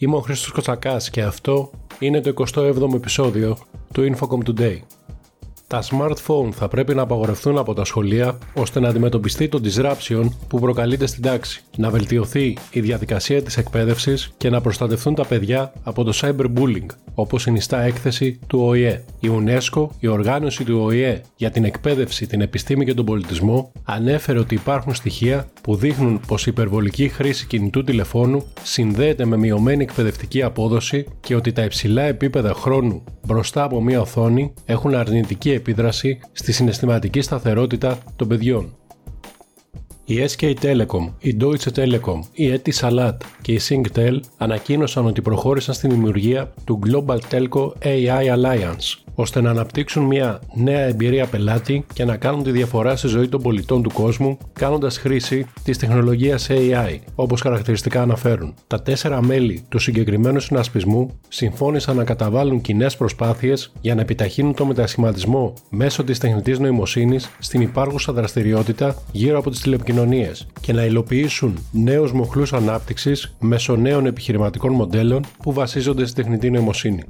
Είμαι ο Χρήστος Κοτσακάς και αυτό είναι το 27ο επεισόδιο του Infocom Today. Τα smartphone θα πρέπει να απαγορευτούν από τα σχολεία ώστε να αντιμετωπιστεί το disruption που προκαλείται στην τάξη, να βελτιωθεί η διαδικασία της εκπαίδευσης και να προστατευτούν τα παιδιά από το cyberbullying, όπως συνιστά έκθεση του ΟΗΕ. Η UNESCO, η οργάνωση του ΟΗΕ για την εκπαίδευση, την επιστήμη και τον πολιτισμό, ανέφερε ότι υπάρχουν στοιχεία που δείχνουν πως η υπερβολική χρήση κινητού τηλεφώνου συνδέεται με μειωμένη εκπαιδευτική απόδοση και ότι τα υψηλά επίπεδα χρόνου μπροστά από μια οθόνη έχουν αρνητική επίδραση στη συναισθηματική σταθερότητα των παιδιών. Η SK Telecom, η Deutsche Telekom, η Etisalat και η Singtel ανακοίνωσαν ότι προχώρησαν στην δημιουργία του Global Telco AI Alliance, ώστε να αναπτύξουν μια νέα εμπειρία πελάτη και να κάνουν τη διαφορά στη ζωή των πολιτών του κόσμου, κάνοντας χρήση της τεχνολογίας AI, όπως χαρακτηριστικά αναφέρουν. Τα τέσσερα μέλη του συγκεκριμένου συνασπισμού συμφώνησαν να καταβάλουν κοινές προσπάθειες για να επιταχύνουν το μετασχηματισμό μέσω της τεχνητής νοημοσύνης στην υπάρχουσα δραστηριότητα γύρω από τις τηλεπικοινωνίες και να υλοποιήσουν νέους μοχλούς ανάπτυξης μέσω νέων επιχειρηματικών μοντέλων που βασίζονται στη τεχνητή νοημοσύνη.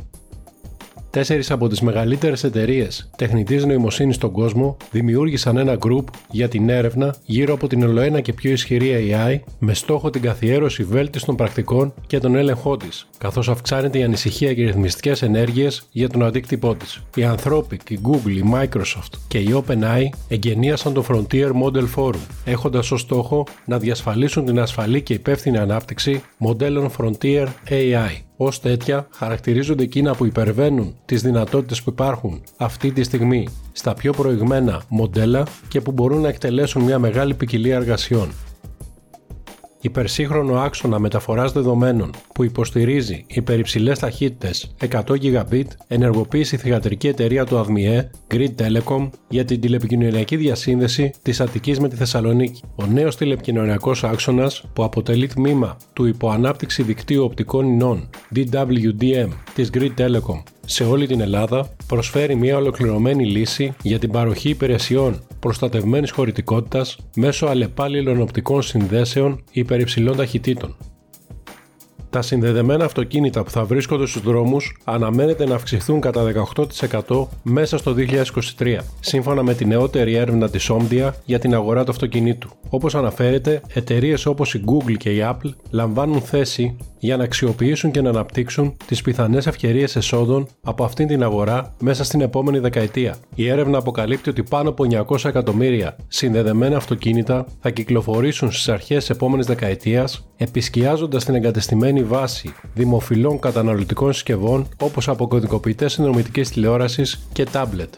Τέσσερις από τις μεγαλύτερες εταιρείες τεχνητής νοημοσύνης στον κόσμο δημιούργησαν ένα group για την έρευνα γύρω από την ολοένα και πιο ισχυρή AI με στόχο την καθιέρωση βέλτιστων πρακτικών και τον έλεγχό της, καθώς αυξάνεται η ανησυχία και οι ρυθμιστικές ενέργειες για τον αντίκτυπό της. Οι Anthropic, η Google, η Microsoft και η OpenAI εγκαινίασαν το Frontier Model Forum, έχοντας ως στόχο να διασφαλίσουν την ασφαλή και υπεύθυνη ανάπτυξη μοντέλων Frontier AI. Ω τέτοια, χαρακτηρίζονται εκείνα που υπερβαίνουν τις δυνατότητες που υπάρχουν αυτή τη στιγμή στα πιο προηγμένα μοντέλα και που μπορούν να εκτελέσουν μια μεγάλη ποικιλία εργασιών υπερσύγχρονο άξονα μεταφοράς δεδομένων που υποστηρίζει υπερυψηλέ ταχύτητες 100 Gb ενεργοποίησε η θηγατρική εταιρεία του ΑΔΜΙΕ Grid Telecom για την τηλεπικοινωνιακή διασύνδεση της Αττικής με τη Θεσσαλονίκη. Ο νέος τηλεπικοινωνιακός άξονας που αποτελεί τμήμα του υποανάπτυξη δικτύου οπτικών ινών DWDM της Grid Telecom σε όλη την Ελλάδα προσφέρει μια ολοκληρωμένη λύση για την παροχή υπηρεσιών προστατευμένης χωρητικότητας μέσω αλλεπάλληλων οπτικών συνδέσεων υπερυψηλών ταχυτήτων. Τα συνδεδεμένα αυτοκίνητα που θα βρίσκονται στους δρόμους αναμένεται να αυξηθούν κατά 18% μέσα στο 2023, σύμφωνα με τη νεότερη έρευνα της Omdia για την αγορά του αυτοκινήτου. Όπως αναφέρεται, εταιρείες όπως η Google και η Apple λαμβάνουν θέση για να αξιοποιήσουν και να αναπτύξουν τις πιθανές ευκαιρίες εσόδων από αυτήν την αγορά μέσα στην επόμενη δεκαετία. Η έρευνα αποκαλύπτει ότι πάνω από 900 εκατομμύρια συνδεδεμένα αυτοκίνητα θα κυκλοφορήσουν στις αρχές τη επόμενης δεκαετίας, επισκιάζοντας την εγκατεστημένη βάση δημοφιλών καταναλωτικών συσκευών όπως αποκωδικοποιητές συνδρομητικής τηλεόρασης και τάμπλετ.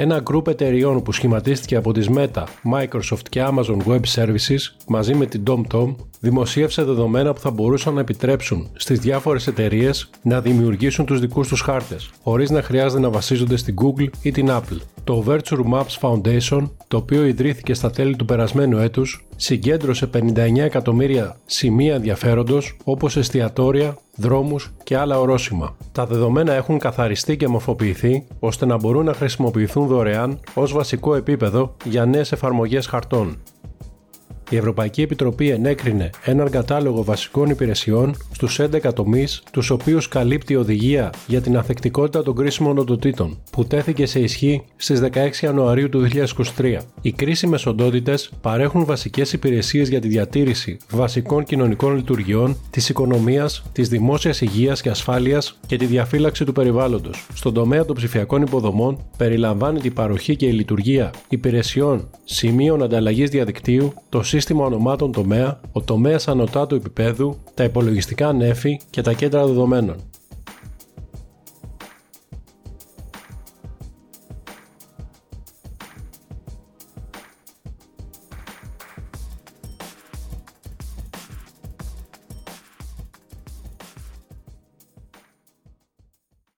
Ένα γκρουπ εταιριών που σχηματίστηκε από τις Meta, Microsoft και Amazon Web Services μαζί με την TomTom δημοσίευσε δεδομένα που θα μπορούσαν να επιτρέψουν στις διάφορες εταιρείες να δημιουργήσουν τους δικούς τους χάρτες, χωρίς να χρειάζεται να βασίζονται στην Google ή την Apple. Το Virtual Maps Foundation, το οποίο ιδρύθηκε στα τέλη του περασμένου έτους, συγκέντρωσε 59 εκατομμύρια σημεία ενδιαφέροντος όπως εστιατόρια, δρόμους και άλλα ορόσημα. Τα δεδομένα έχουν καθαριστεί και μορφοποιηθεί ώστε να μπορούν να χρησιμοποιηθούν δωρεάν ως βασικό επίπεδο για νέες εφαρμογές χαρτών η Ευρωπαϊκή Επιτροπή ενέκρινε έναν κατάλογο βασικών υπηρεσιών στους 11 τομείς, τους οποίους καλύπτει η οδηγία για την αθεκτικότητα των κρίσιμων οντοτήτων, που τέθηκε σε ισχύ στις 16 Ιανουαρίου του 2023. Οι κρίσιμες οντότητες παρέχουν βασικές υπηρεσίες για τη διατήρηση βασικών κοινωνικών λειτουργιών, της οικονομίας, της δημόσιας υγείας και ασφάλειας και τη διαφύλαξη του περιβάλλοντος. Στον τομέα των ψηφιακών υποδομών περιλαμβάνει την παροχή και η λειτουργία υπηρεσιών σημείων ανταλλαγής διαδικτύου, το σύστημα ονομάτων τομέα, ο τομέας ανωτάτου επίπεδου, τα υπολογιστικά νέφη και τα κέντρα δεδομένων.